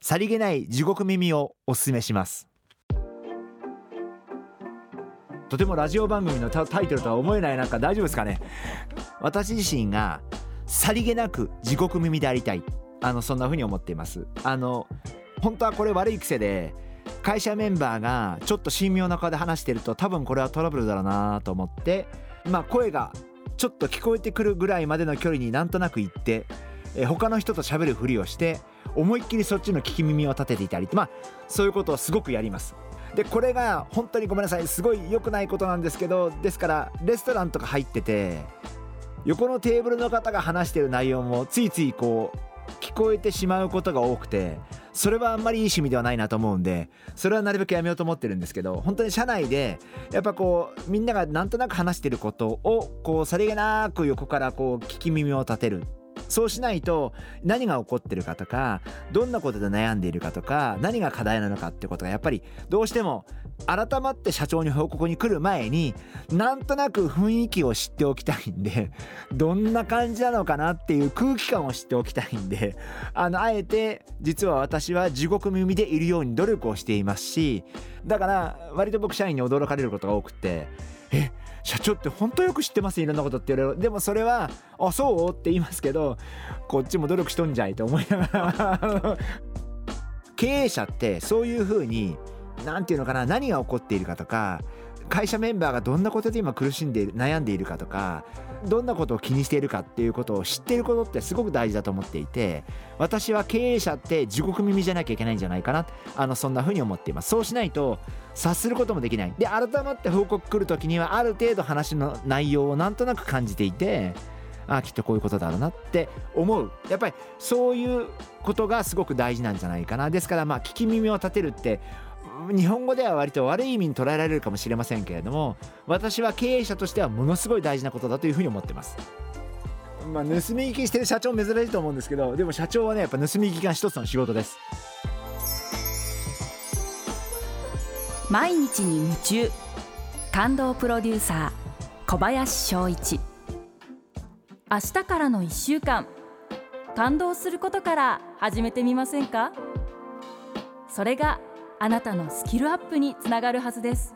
さりげない地獄耳をお勧めします。とてもラジオ番組のタイトルとは思えないなんか大丈夫ですかね？私自身がさりげなく地獄耳でありたい。あのそんな風に思っています。あの本当はこれ悪い癖で会社メンバーがちょっと神妙な顔で話してると多分これはトラブルだろうなと思ってまあ声がちょっと聞こえてくるぐらいまでの距離になんとなく行ってえ他の人と喋るふりをして思いっきりそっちの聞き耳を立てていたりまあそういうことをすごくやります。でこれが本当にごめんなさいすごい良くないことなんですけどですからレストランとか入ってて横のテーブルの方が話してる内容もついついこう聞こえてしまうことが多くてそれはあんまりいい趣味ではないなと思うんでそれはなるべくやめようと思ってるんですけど本当に社内でやっぱこうみんながなんとなく話してることをこうさりげなく横からこう聞き耳を立てる。そうしないと何が起こってるかとかどんなことで悩んでいるかとか何が課題なのかってことがやっぱりどうしても改まって社長に報告に来る前になんとなく雰囲気を知っておきたいんでどんな感じなのかなっていう空気感を知っておきたいんであのあえて実は私は地獄耳でいるように努力をしていますしだから割と僕社員に驚かれることが多くてえ社長って本当よく知ってますいろんなことって言われるでもそれは「あそう?」って言いますけどこっちも努力しとんじゃいと思いながら経営者ってそういうふうに何て言うのかな何が起こっているかとか会社メンバーがどんなことで今苦しんで悩んでいるかとかどんなことを気にしているかっていうことを知っていることってすごく大事だと思っていて私は経営者って地獄耳じゃなきゃいけないんじゃないかなあのそんな風に思っています。そうしないと察することもできない。で改まって報告来る時にはある程度話の内容をなんとなく感じていてああきっとこういうことだろうなって思う。やっぱりそういうことがすごく大事なんじゃないかな。ですからまあ聞き耳を立てるって日本語では割と悪い意味に捉えられるかもしれませんけれども私は経営者としてはものすごい大事なことだというふうに思ってます。まあ盗み聞きしてる社長珍しいと思うんですけどでも社長はねやっぱ盗み聞きが一つの仕事です。毎日に夢中。感動プロデューサー小林翔一。明日からの1週間。感動することから始めてみませんか？それがあなたのスキルアップにつながるはずです。